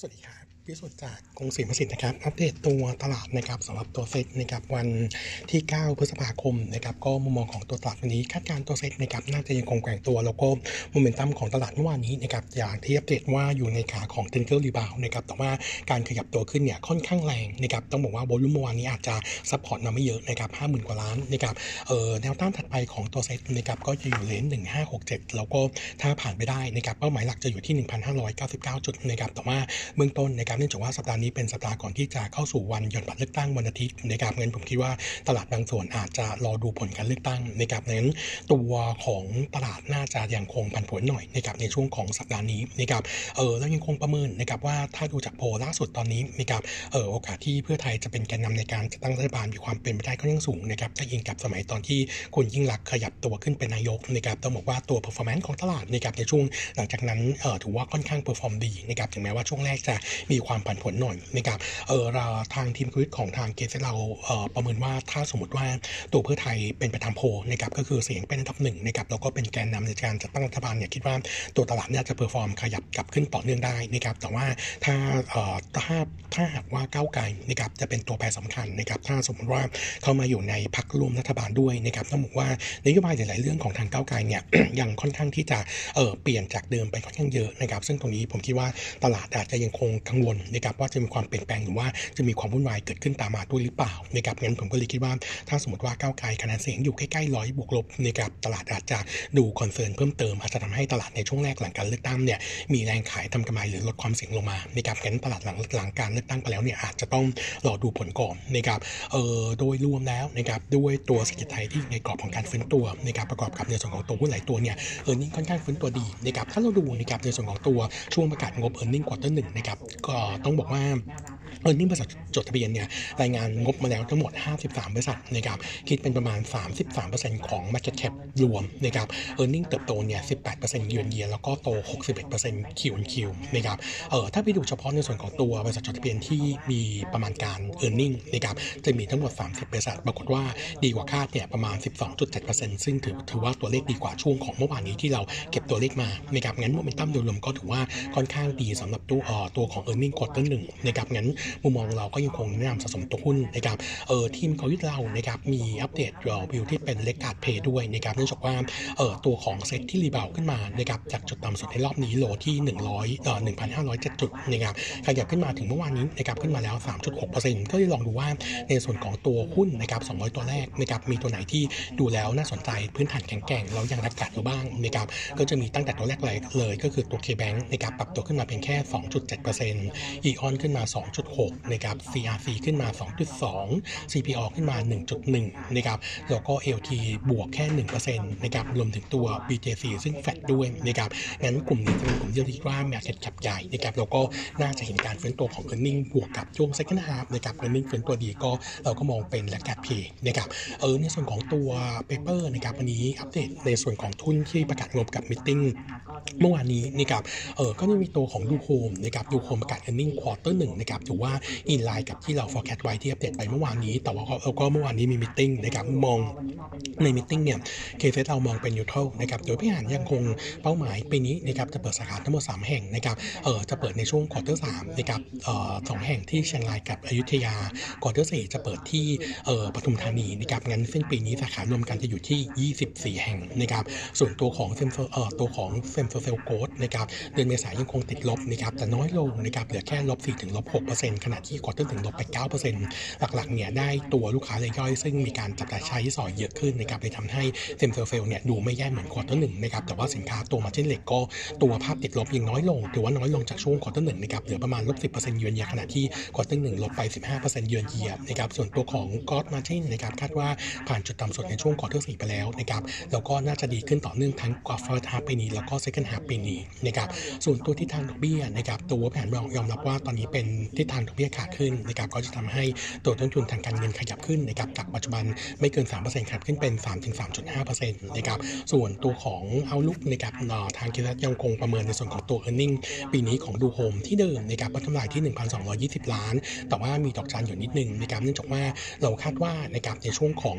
สวัสดีครับ พิสุทธิ์จากกรุงศรีประสิทธิ์นะครับอัปเดตตัวตลาดนะครับสำหรับตัวเซ็ตนะครับวันที่ 9 พฤษภาคมนะครับก็มุมมองของตัวตลาดวันนี้คาดการณ์ตัวเซ็ตนะครับน่าจะยังคงแกว่งตัว แล้วก็โมเมนตัมของตลาดเมื่อวานนี้นะครับอย่างที่อัปเดตว่าอยู่ในขาของ technical rebound นะครับแต่ว่าการขยับตัวขึ้นเนี่ยค่อนข้างแรงนะครับต้องบอกว่า volume เมื่อวานนี้อาจจะ support มาไม่เยอะนะครับ50,000กว่าล้านนะครับเอ่อแนวต้านถัดไปของตัวเซ็ตนะครับก็จะอยู่เลน1567แล้วก็ถ้าผ่านไปได้นะครับเป้าหมายหลักจะอยู่ที่1,599จุดนะครับแต่ว่าเบื้องต้นนะครับเนื่องจากว่าสัปดาห์นี้เป็นสัปดาห์ก่อนที่จะเข้าสู่วันหย่อนบัตรเลือกตั้งวันอาทิตย์นะครับงั้นผมคิดว่าตลาดบางส่วนอาจจะรอดูผลการเลือกตั้งนะครับงั้นตัวของตลาดน่าจะยังคงผันผวนหน่อยนะครับในช่วงของสัปดาห์นี้นะครับเออแล้วยังคงประเมินนะครับว่าถ้าดูจากโพลล่าสุดตอนนี้นะครับเออโอกาสที่เพื่อไทยจะเป็นแกนนำในการจัดตั้งรัฐบาลมีความเป็นไปได้ค่อนข้างสูงนะครับถ้ายิงกับสมัยตอนที่คุณยิ่งลักษณ์ขยับตัวขึ้นเป็นนายกนะครับต้องบอกว่าตัว performance ของตลาดนะครับในช่วงหลังจากนั้นเออถือว่าค่อนข้างเ e อร์ฟอร์มดีนะครับถึงแม้ว่าช่วงแรกจะมีความผันผวนหน่อยนะครับเออเราทางทีมกลยุทธ์ของทาง KCS เราเออประเมินว่าถ้าสมมติว่าตัวเพื่อไทยเป็นไปตามโพลนะครับก็คือเสียงเป็นอันดับหนึ่งนะครับแล้วก็เป็นแกนนำในการจัดตั้งรัฐบาลเนี่ยคิดว่าตัวตลาดเนี่ยจะ perform ขยับกลับขึ้นต่อเนื่องได้นะครับแต่ว่าถ้าเอ่อถ้าถ้าหากว่าก้าวไกลนะครับจะเป็นตัวแปรสำคัญนะครับถ้าสมมติว่าเข้ามาอยู่ในพรรคร่วมรัฐบาลด้วยนะครับต้องบอกว่านโยบายหลาย ๆ เรื่องของทางก้าวไกลเนี่ยยังค่อนข้างที่จะเออเปลี่ยนจากเดิมไปค่อนข้างเยอะนะครับซึ่งตรงนี้ผมคิดว่าตลาดอาจจะยังคงกังวลนะครับว่าจะมีความเปลี่ยนแปลงหรือว่าจะมีความวุ่นวายเกิดขึ้นตามมาด้วยหรือเปล่านะครับงั้นผมก็เลยคิดว่าถ้าสมมติว่าก้าวไกลคะแนนเสียงอยู่ใกล้ๆร้อยบวกลบนะครับตลาดอาจจะดู concern เพิ่มเติมอาจจะทำให้ตลาดในช่วงแรกหลังการเลือกตั้งเนี่ยมีแรงขายทำกำไรหรือลดความเสี่ยงลงมานะครับงั้นตลาดหลังหลังการเลือกตั้งไปแล้วเนี่ยอาจจะต้องรอดูผลก่อนนะครับเอ่อโดยรวมแล้วนะครับด้วยตัวเศรษฐกิจไทยที่ในกรอบของการฟื้นตัวนะครับประกอบกับในส่วนของตัวหุ้นหลายตัวเนี่ย earning ค่อนข้างฟื้นตัวดีนะครับถ้าเราดูนะครับในส่วนของตัวช่วงประกาศงบ earning quarter หนึ่งนะครับก็ต้องบอกว่า earning บริษัทจดทะเบียนเนี่ยรายงานงบมาแล้วทั้งหมด 53 บริษัทนะครับคิดเป็นประมาณ 33%ของ Market Cap รวมนะครับ earning เติบโตเนี่ย18%เยือนเยียแล้วก็โต 61%คิวคิวนะครับเออถ้าไปดูเฉพาะในส่วนของตัวบริษัทจดทะเบียนที่มีประมาณการ e a r n i n g นะครับจะมีทั้งหมด 30 บริษัท ปรากฏว่าดีกว่าคาดเนี่ยประมาณ 12.7%ซึ่งถือถือว่าตัวเลขดีกว่าช่วงของเมื่อวานนี้ที่เราเก็บตัวเลขมานะครับงั้นโมเมนตัมโดยรวมก็ถือว่าค่อนข้างดีสำหรับตัวเออตัวของ e a r n i n g ควอเตอร์หนึ่งนะครับงั้นมุมมองเราก็ยังคงแนะนำสะสมตัวหุ้นนะครับเออทีมกลยุทธ์เรานะครับมีอัปเดตวิวที่เป็น laggard play ด้วยนะครับเนื่องจากว่าเออตัวของเซ็ตที่ rebound ขึ้นมานะครับจากจุดต่ำสุดในรอบนี้ low ที่ 100เอ่อ1,507 จุดนะครับขยับขึ้นมาถึงเมื่อวานนี้นะครับขึ้นมาแล้ว 3.6%ก็เลยลองดูว่าในส่วนของตัวหุ้นนะครับ200 ตัวแรกนะครับมีตัวไหนที่ดูแล้วน่าสนใจพื้นฐานแข็งแกร่งแล้วยัง laggard อยู่บ้างนะครับก็จะมีตั้งแต่ตัวแรกเลยเลย ก็คือตัว K-Bank นะครับปรับตัวขึ้นมาเพียงแค่ 2.7% EON ขึ้นมา 2.6%นะครับ CRC ขึ้นมา 2.2 CPO ขึ้นมา 1.1 นะครับ แล้วก็ LT บวกแค่ 1%นะครับ รวมถึงตัว BJC ซึ่งแฟดด้วยนะครับ งั้นกลุ่มนี้จะเป็นกลุ่มที่เราคิดว่ามีอาเซ็ตแคปใหญ่นะครับ แล้วก็น่าจะเห็นการฟื้นตัวของ e a r n i n g บวกกับช่วง second half นะครับ e a r n i n g ฟื้นตัวดีก็เราก็มองเป็นและกัดเพย์นะครับ เออ ในส่วนของตัว paper นะครับ วันนี้อัปเดตในส่วนของทุนที่ประกาศงบกับมิ팅เมื่อวานนี้นะครับ เออก็จะมีตัวของดูโฮมนะครับ ดูโฮมประกาศ e a r n i n g quarter หนึ่งนะครับถือว่า in line กับที่เรา forecast ไว้ที่อัปเดตไปเมื่อวานนี้ แต่ว่าเราก็เมื่อวานนี้มี meeting นะครับมองใน meeting เนี่ย KCS เรามองเป็น neutral นะครับโดยผู้บริหารยังคงเป้าหมายปีนี้นะครับจะเปิดสาขาทั้งหมด 3 แห่งนะครับเออจะเปิดในช่วง quarter สามนะครับเออสองแห่งที่เชียงรายกับอยุธยา quarter สี่จะเปิดที่เออปทุมธานีนะครับงั้นซึ่งปีนี้สาขารวมกันจะอยู่ที่ 24 แห่งนะครับส่วนตัวของเซมเออตัวของเซมเซลโกดนะครับเดือนเมษายังคงติดลบนะครับแต่น้อยลงนะครับเหลือแค่ลบ4ถึงลบ6เ9%ขณะที่ quarter หนึ่งลบไป 9%หลักๆ เนี่ยได้ตัวลูกค้ารายย่อยซึ่งมีการจับจ่ายใช้สอยเยอะขึ้นนะครับเลยทำให้เซมเซอร์เฟลเนี่ยดูไม่แย่เหมือน quarter หนึ่งนะครับแต่ว่าสินค้าตัวมาเช่นเหล็กก็ตัวภาพติดลบยังน้อยลง ถือว่าน้อยลงจากช่วง quarter หนึ่งนะครับเหลือประมาณลบ10%เยือนเยียขณะที่ quarter หนึ่งลบไป 15%เยือนเยียนะครับส่วนตัวของก๊อตมาเช่นะครับคาดว่าผ่านจุดต่ำสุดในช่วง quarter สี่ไปแล้วนะครับแล้วก็น่าจะดีขึ้นต่อเนื่องทั้ง first half ปีนี้แล้วก็ second half ปีนี้นะครับส่วนตัวทิศทางดอกเบี้ยนะครับตัวแผนรองยอมรับว่าตอนนี้เป็นทิศทางดอกเบี้ยขาขึ้นนะครับก็จะทำให้ตัวต้นทุนทางการเงินขยับขึ้นนะครับจากปัจจุบันไม่เกิน 3%ครับขึ้นเป็น 3-3.5%นะครับส่วนตัวของเอาลุกนะครับทางคิรัตยังคงประเมินในส่วนของตัว e a r n i n g ปีนี้ของดูโฮมที่เดิมนะครับกำไรที่ 1,220 ล้าน แต่ว่ามีดอกจันอยู่นิดนึงนะครับเนื่องจากว่าเราคาดว่านะครับในช่วงของ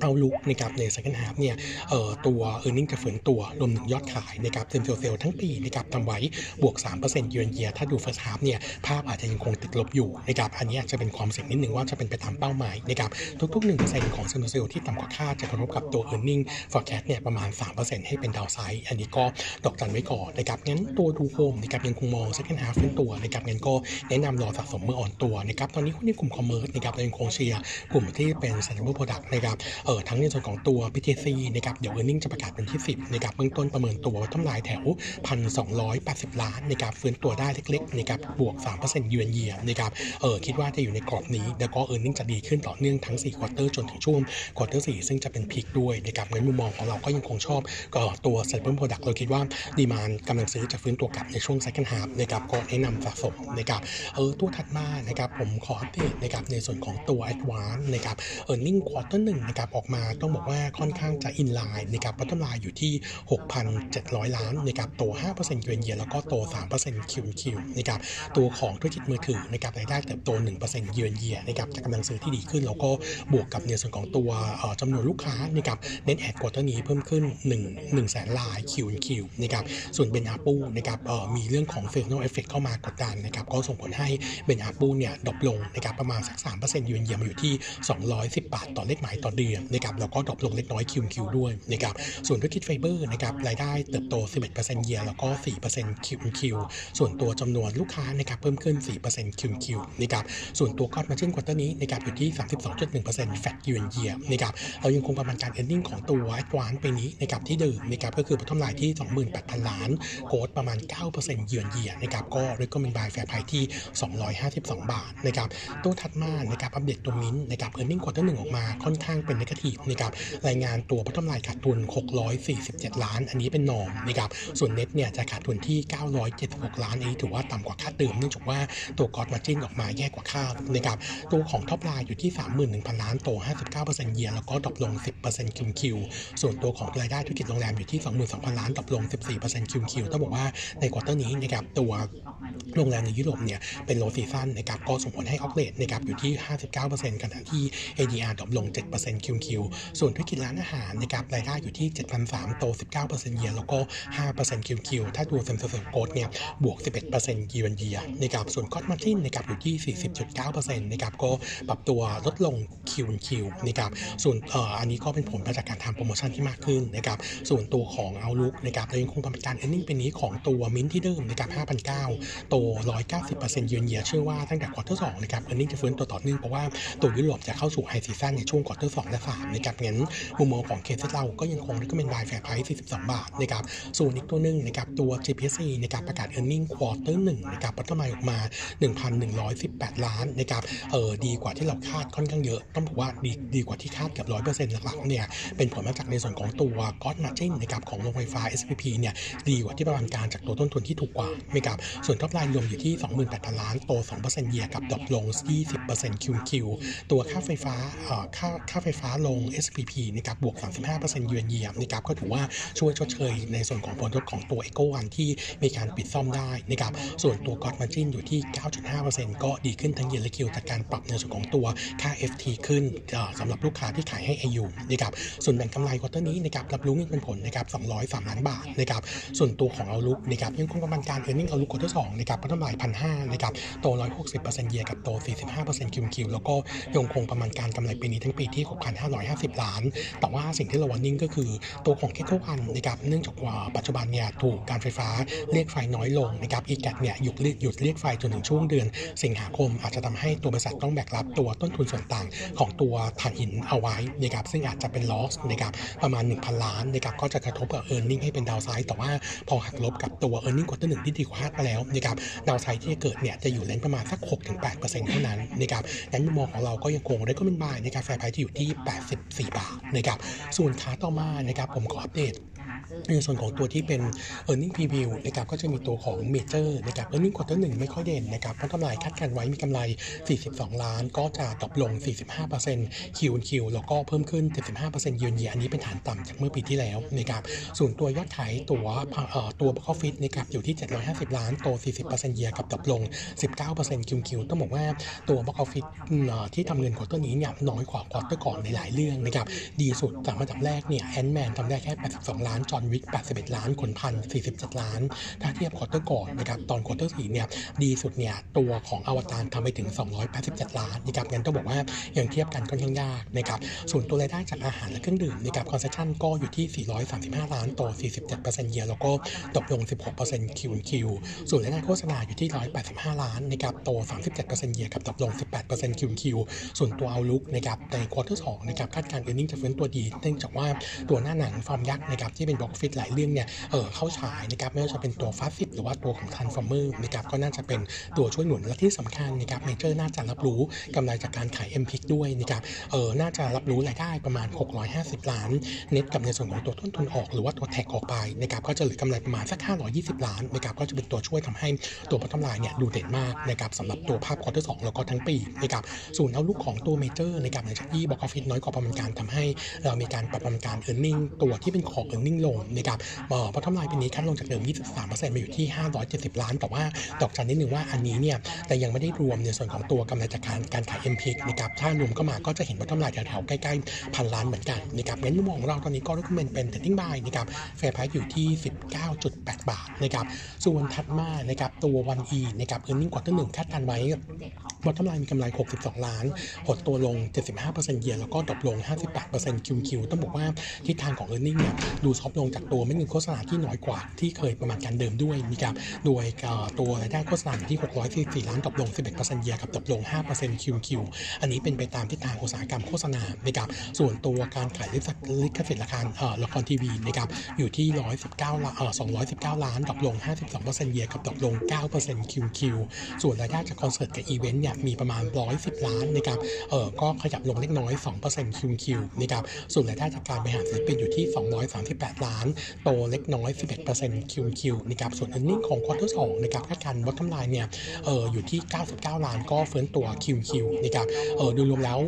outlook นะครับใน second half เนี่ยเอ่อตัว e a r n i n g จะฟื้นตัวรวมถึงยอดขายนะครับ same store sales ทั้งปีนะครับทำไว้บวก 3%เยือนเยียถ้าดู first half เนี่ยภาพอาจจะยังคงติดลบอยู่นะครับอันนี้อาจจะเป็นความเสี่ยงนิดหนึ่งว่าจะเป็นไปตามเป้าหมายนะครับทุกๆ 1%ของ same store sales ที่ต่ำกว่าคาดจะกระทบกับตัว e a r n i n g forecast เนี่ยประมาณ 3%ให้เป็น downside อันนี้ก็ดอกจันไว้ก่อนนะครับงั้นตัวดูโฮมนะครับยังคงมอง second half ฟื้นตัวนะครับงั้นก็แนะนำรอสะสมเมื่ออ่อนตัวนะครับตอนนี้หุ้นในกลุ่ม commerce นะครับยังคงเชียร์กลุ่มที่เป็น sustainable product นะครับเออทั้งในส่วนของตัว PTC นะครับเดี๋ยว earning จะประกาศเป็นที่ 10นะครับเบื้องต้นประเมินตัวกำไรแถว 1,280 ล้านนะครับฟื้นตัวได้เล็กๆนะครับบวก 3%ยูเอ็นเยียนะครับเออคิดว่าจะอยู่ในกรอบนี้ แล้วก็ earning จะดีขึ้นต่อเนื่องทั้ง4 quarter จนถึงช่วง quarter 4ซึ่งจะเป็น peak ด้วยนะครับงั้นมุมมองของเราก็ยังคงชอบก็ตัว sustainable product เราคิดว่าดีมานกำลังซื้อจะฟื้นตัวกลับในช่วง second half นะครับก็แนะนำสะสมนะครับเออตัวถัดมานะครับผมขออัปเดตนะครับในส่วนของตัว advance นะครับ earning quarter หนึ่งนะครับออกมาต้องบอกว่าค่อนข้างจะ in line นะครับพัฒนาอยู่ที่ 6,700 ล้านนะครับโต 5%เยนเยียแล้วก็โต 3%คิวคิวนะครับตัวของธุรกิจมือถือนะครับรายได้เติบโต 1%เยนเยียนะครับจากกำลังซื้อที่ดีขึ้น แล้วก็บวกกับในส่วนของตัวจำนวนลูกค้านะครับ net add quarter นี้เพิ่มขึ้น 1 1แสนราย QoQ นะครับส่วน blended ARPU นะครับมีเรื่องของ seasonal effect เข้ามากดดันนะครับก็ส่งผลให้ blended ARPU เนี่ย drop ลงนะครับประมาณสัก3%เยนเยียมาอยู่ที่ 210 บาทต่อเลขหมายต่อเดือนนะครับแล้วก็ drop ลงเล็กน้อย QoQ ด้วยนะครับส่วนธุรกิจไฟเบอร์นะครับรายได้เติบโต 11% year แล้วก็ 4% QoQ ส่วนตัวจำนวนลูกค้านะครับเพิ่มขึ้น 4% QoQ นะครับส่วนตัว gross margin quarter นี้นะครับอยู่ที่ 32.1%แฟกยูเอนเยียนะครับเรายังคงประมาณการ earning ของตัว ADVANC ปีนี้นะครับที่เดิมนะครับก็คือ bottom line ที่ 28,000 ล้าน growth ประมาณ 9%เยือนเยียนะครับก็เรียกว่าเป็น buy fair price ที่ 252 บาทนะครับตัวถัดมานะครับอัปเดตตัวมินนะครับเอ r ร์เน็งควอเตอร์หนึ่งออกมาค่อนข้างเป็น negative นะครับรายงานตัว bottom line ขาดทุน 647 ล้าน อันนี้เป็น norm นะครับส่วนเน็ตเนี่ยจะขาดทุนที่ 976 ล้านอันนี้ถือว่าต่ำกว่าคาดเดิมเนื่องจากว่าตัว gross margin ออกมาแย่กว่าคาดนะครับตัวของ top line อยู่ที่ 31,000 ล้านโต 59% year แล้วก็ drop ลง 10% QoQ ส่วนตัวของรายได้ธุรกิจโรงแรมอยู่ที่ 22,000 ล้าน drop ลง 14% QoQ ต้องบอกว่าใน quarter นี้นะครับตัวโรงแรมในยุโรปเนี่ยเป็น low season นะครับก็ส่งผลให้ occ rate นะครับอยู่ที่ 59%ขณะที่ ADR drop ลง 7% QoQ ส่วนธุรกิจร้านอาหารนะครับรายได้อยู่ที่ 7,300โต 19% year แล้วก็5% QoQ ถ้าดู same store growth เนี่ยบวก 11%ยีวันเยียนะครับส่วน gross margin นะครับอยู่ที่ 40.9%นะครับก็ปรับตัวลดลง QoQ นะครับส่วนเอ่ออันนี้ก็เป็นผลมาจากการทำโปรโมชั่นที่มากขึ้นนะครับส่วนตัวของ outlook นะครับเรายังคงประมาณการ earning ปีนี้ของตัวมิ้นที่เดิมนะครับ5,900โต 190%เยือนเยียเชื่อว่าตั้งแต่ quarter 2นะครับ earning จะฟื้นตัวต่อเนื่องเพราะว่าตัวยุโรปจะเข้าสู่ high season ในช่วง quarter 2และ3นะครับงั้นมุมมองของ KCS เราก็ยังคง recommend buy fair price 42 บาทนะครับส่วนอีกตัวหนึ่งนะครับตัว GPC นะครับประกาศ e a r n i n g ควอเตอร์หนึ่งนะครับ bottom line ออกมา 1,118 ล้านนะครับเออดีกว่าที่เราคาดค่อนข้างเยอะ ต้องบอกว่าดีดีกว่าที่คาดเกือบ 100%หลักๆเนี่ยเป็นผลมาจากในส่วนของตัว gross margin นะครับของโรงไฟฟ้า SPP เนี่ยดีกว่าที่ประมาณการจากตัวต้นทุนที่ถูกกว่านะครับส่วน top line รวมอยู่ที่ 28,000 ล้านโต 2%เยียกับ drop ลง 20% QoQ ตัวค่าไฟฟ้าเอ่ค่าค่าไฟฟ้าลง SPP นะครับบวก 35%เยือนเยียนะครับก็ถือว่าช่วยชดเชยในส่วนของผลกระทบของตัว GHECO-One ที่มีการปิดซ่อมได้นะครับส่วนตัว gross margin อยู่ที่ 9.5%ก็ดีขึ้นทั้ง year และ Q จากการปรับในส่วนของตัวค่า FT ขึ้นสำหรับลูกค้าที่ขายให้ IU นะครับส่วนแบ่งกำไร quarter นี้นะครับรับรู้เงินปันผลนะครับ203 ล้านบาทนะครับส่วนตัวของ outlook นะครับยังคงประมาณการ earning outlook quarter 2นะครับ bottom line พันห้านะครับโต 160%เยียกับโต 45%คิวคิวแล้วก็ยังคงประมาณการกำไรปีนี้ทั้งปีที่6,550 ล้าน แต่ว่าสิ่งที่เราวันนิ่งก็คือตัวของเคโควันนะครับเนื่องจากว่าปัจจุบันเนี่ยถูกการไฟฟ้าเรียกไฟน้อยลงนะครับอีแกเนี่ยหยุดเรียกหยุดเรียกไฟจนถึงช่วงเดือน สิงหาคมอาจจะทำให้ตัวบริษัทต้องแบกรับตัวต้นทุนส่วนต่างของตัวถ่านหินเอาไว้นะครับซึ่งอาจจะเป็น loss นะครับประมาณ 1,000 ล้านนะครับก็จะกระทบกับ e a r n i n g ให้เป็นดาวไซด์แต่ว่าพอหักลบกับตัว e a r n i n g ควอเตอร์หนึ่งที่ดีกว่าคาดไปแล้วนะครับดาวไซด์ที่เกิดเนี่ยจะอยู่เลนประมาณสัก 6-8%เท่านั้นนะครับงั้นมุมมองของเราก็ยังคงได้ก็เป็นบายในกาแฟไพที่อยู่ที่84 บาทนะครับส่วนขาต่อมานะครับผมขออัปเดต ในส่วนของตัวที่เป็น e a r n i n g preview นะครับก็จะมีตัวของ Major นะครับ e a r n i n g quarter 1ไม่ค่อยเด่นนะครับเพราะกำไรคาดการไว้มีกำไร 42 ล้าน ก็จะตกลง 45% Q Q แล้วก็เพิ่มขึ้น 75%เยือนเยียอันนี้เป็นฐานต่ำจากเมื่อปีที่แล้วนะครับส่วนตัวยอดขายตัวเอ่อตัว box office นะครับอยู่ที่ 750 ล้านโต 40%เยียกับตกลง 19% Q Q ต้องบอกว่าตัว box office เอ่อที่ทำเงิน quarter นี้เนี่ยน้อยกว่า quarter ก่อนในหลายเรื่องนะครับดีสุดจากมาจากแรกเนี่ย Ant-Man ทำได้แค่ 82 ล้าน John Wick 81 ล้านขนพัน47 ล้าน ถ้าเทียบ quarter ก่อนนะครับ ตอน quarter สี่เนี่ยดีสุดเนี่ยตัวของอวตารทำไปถึง 287 ล้านนะครับงั้นต้องบอกว่ายังเทียบกันค่อนข้างยากนะครับ ส่วนตัวรายได้จากอาหารและเครื่องดื่มนะครับ concession ก็อยู่ที่ 435 ล้านโต47% year แล้วก็ตกลง 16% Q on Q ส่วนรายได้โฆษณาอยู่ที่ 185 ล้านนะครับโต 37% year กับตกลง 18% Q on Q ส่วนตัว outlook นะครับใน quarter สองนะครับคาดการณ์ earning จะฟื้นตัวดีเนื่องจากว่าตัวหน้าหนังฟอร์มยักษ์นะครับที่เป็นบล็อกฟิตหลายเรื่องเนี่ยเออเข้าฉายนะครับไม่ว่าจะเป็นตัว Fast X หรือว่าตัวของ Transformers นะครับก็น่าจะเป็นตัวช่วยหนุนและที่สำคัญนะครับเมเจอร์น่าจะรับรู้กำไรจากการขาย m p i c ด้วยนะครับเออน่าจะรับรู้รายได้ประมาณ 650 ล้าน เน็ตกับในส่วนของตัวต้นทุนออกหรือว่าตัว tax ออกไปนะครับก็จะเหลือกำไรประมาณสัก 520 ล้านนะครับก็จะเป็นตัวช่วยทำให้ตัว bottom line เนี่ยดูเด่นมากนะครับสำหรับตัวภาพ quarter สองแล้วก็ทั้งปีนะครับส่วน outlook ของตัวเมเจอร์นะครับหลังจากที่ box office น้อยกว่าประมาณการทำให้เรามีการปรับประมาณการ e a r n i n g ตัวที่เป็นของ e a r n i n g ลงนะครับเพราะกำไรปีนี้ cut ลงจากเดิม 23%มาอยู่ที่ 570 ล้าน แต่ว่าดอกจันนิดนึงว่าอันนี้เนี่ยแต่ยังไม่ได้รวมในส่วนของตัวกำไรจากการการขาย MP นะครับถ้ารวมเข้ามาก็จะเห็นว่ากำไรแถวๆใกล้ๆพันล้านเหมือนกันนะครับงั้นมุมมองของเราตอนนี้ก็ recommend เป็น trading buy นะครับ fair price อยู่ที่ 19.8 บาทนะครับส่วนถัดมานะครับตัววัน E นะครับ e a r n i n g กว่าตัวหนึ่งคาดการไว้ bottom line มีกำไร 62 ล้าน หดตัวลง 75% year แล้วก็ drop ลง 58% QoQ ต้องบอกว่าทิศทางของ e a r n i n g เนี่ยดู soft ลงจากตัวเม็ดเงินโฆษณาที่น้อยกว่าที่เคยประมาณการเดิมด้วยมีกับโดยตัวรายได้โฆษณาอยู่ที่ 644 ล้าน drop ลง 11% year กับ drop ลง5% QoQ อันนี้เป็นไปตามทิศทางอุตสาหกรรมโฆษณานะครับส่วนตัวการขายลิขสิทธิ์ละครละครทีวีนะครับอยู่ที่ 119ล้านเอ่อ219 ล้าน drop ลง 52% year กับ drop ลง9% QoQ ส่วนรายได้จากคอนเสิร์ตกับอีเวนต์เนี่ยมีประมาณ 110 ล้านนะครับเออก็ขยับลงเล็กน้อย2% QQ นะครับส่วนรายได้จากการบริหารศิลปินอยู่ที่ 238 ล้าน โตเล็กน้อย 11% QQ นะครับส่วน e a r n i n g ของควอเตอร์2นะครับคาดการณ์ bottom line เนี่ยเอออยู่ที่ 99 ล้านก็ฟื้นตัว QQ นะครับเออโดยรวมแล้ว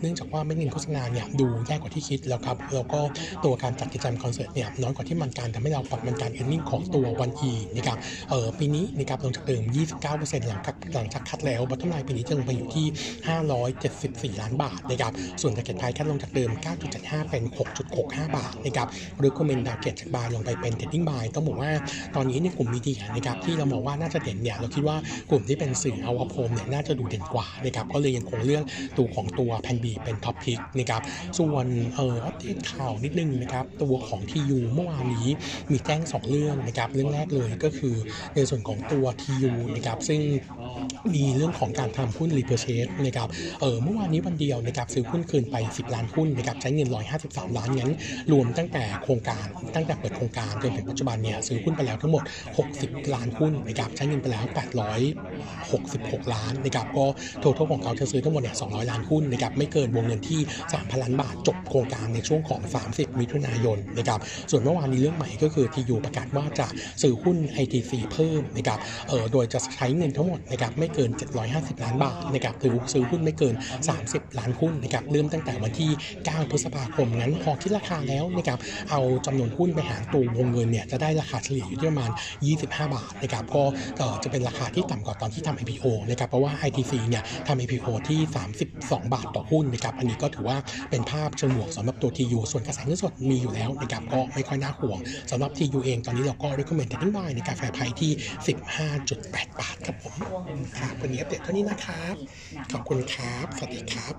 เนื่องจากว่าเม็ดเงินโฆษณาเนี่ยดูแย่กว่าที่คิดแล้วครับแล้วก็ตัวการจัดกิจกรรมคอนเสิร์ตเนี่ยน้อยกว่าที่มันการทำให้เราปรับมันการ e a r n i n g ของตัววัน E นะครับเออปีนี้นะครับลงจากเดิม 29%หลังจากหลังจาก cut แล้ว bottom line ปีนี้จะลงไปอยู่ที่ 574 ล้านบาทนะครับ ส่วน target price cut ลงจากเดิม 9.75 เป็น 6.65 บาทนะครับ recommend target จาก buy ลงไปเป็น trading buy ต้องบอกว่าตอนนี้ในกลุ่ม media นะครับที่เรามองว่าน่าจะเด่นเนี่ยเราคิดว่ากลุ่มที่เป็นสื่อ out of home เนี่ยน่าจะดูเด่นกว่านะครับก็เลยยังคงเลือกตัวของตัว Plan B เป็น top pick นะครับส่วนเอ่ออัปเดตข่าวนิดนึงนะครับตัวของ TU เมื่อวานนี้มีแจ้ง 2 เรื่องนะครับเรื่องแรกเลยก็คือในส่วนของตัว TU นะครับซึ่งมีเรื่องของการทำหุ้น repurchase นะครับเออเมื่อวานนี้วันเดียวนะครับซื้อหุ้นคืนไป 10 ล้านหุ้นนะครับใช้เงิน 153 ล้านงั้นรวมตั้งแต่โครงการตั้งแต่เปิดโครงการจนถึงปัจจุบันเนี่ยซื้อหุ้นไปแล้วทั้งหมด 60 ล้านหุ้นนะครับใช้เงินไปแล้ว 866 ล้านนะครับก็ทั้งของเขาจะซื้อทั้งหมดเนี่ย200 ล้านหุ้นนะครับไม่เกินวงเงินที่3,000ล้านบาทจบโครงการในช่วงของ 30 มิถุนายนนะครับส่วนเมื่อวานนี้เรื่องใหม่ก็คือทียูประกาศว่าจะซื้อหุ้น ITC เพิ่มนะครับเออโดยจะใช้เงินทั้งหมดนะครับไม่เกิน 750 ล้านบาทนะครับหรือซื้อหุ้นไม่เกิน 30 ล้านหุ้นนะครับเริ่มตั้งแต่วันที่ 9 พฤษภาคมงั้นพอคิดราคาแล้วนะครับเอาจำนวนหุ้นไปหารตัววงเงินเนี่ยจะได้ราคาเฉลี่ยอยู่ที่ประมาณ 25 บาทนะครับก็จะเป็นราคาที่ต่ำกว่าตอนที่ทำ IPO นะครับเพราะว่า ITC เนี่ยทำ IPO ที่ 32 บาทต่อหุ้นนะครับอันนี้ก็ถือว่าเป็นภาพเชิงบวกสำหรับตัว TU ส่วนกระแสเงินสดมีอยู่แล้วนะครับก็ไม่ค่อยน่าห่วงสำหรับ TU เองตอนนี้เราก็ recommend trading buy ในกาแฟไพที่ 15.8 บาทครับผมครับวันนี้อัปเดตเท่านี้นะนะครับ ขอบคุณครับ สวัสดีครับ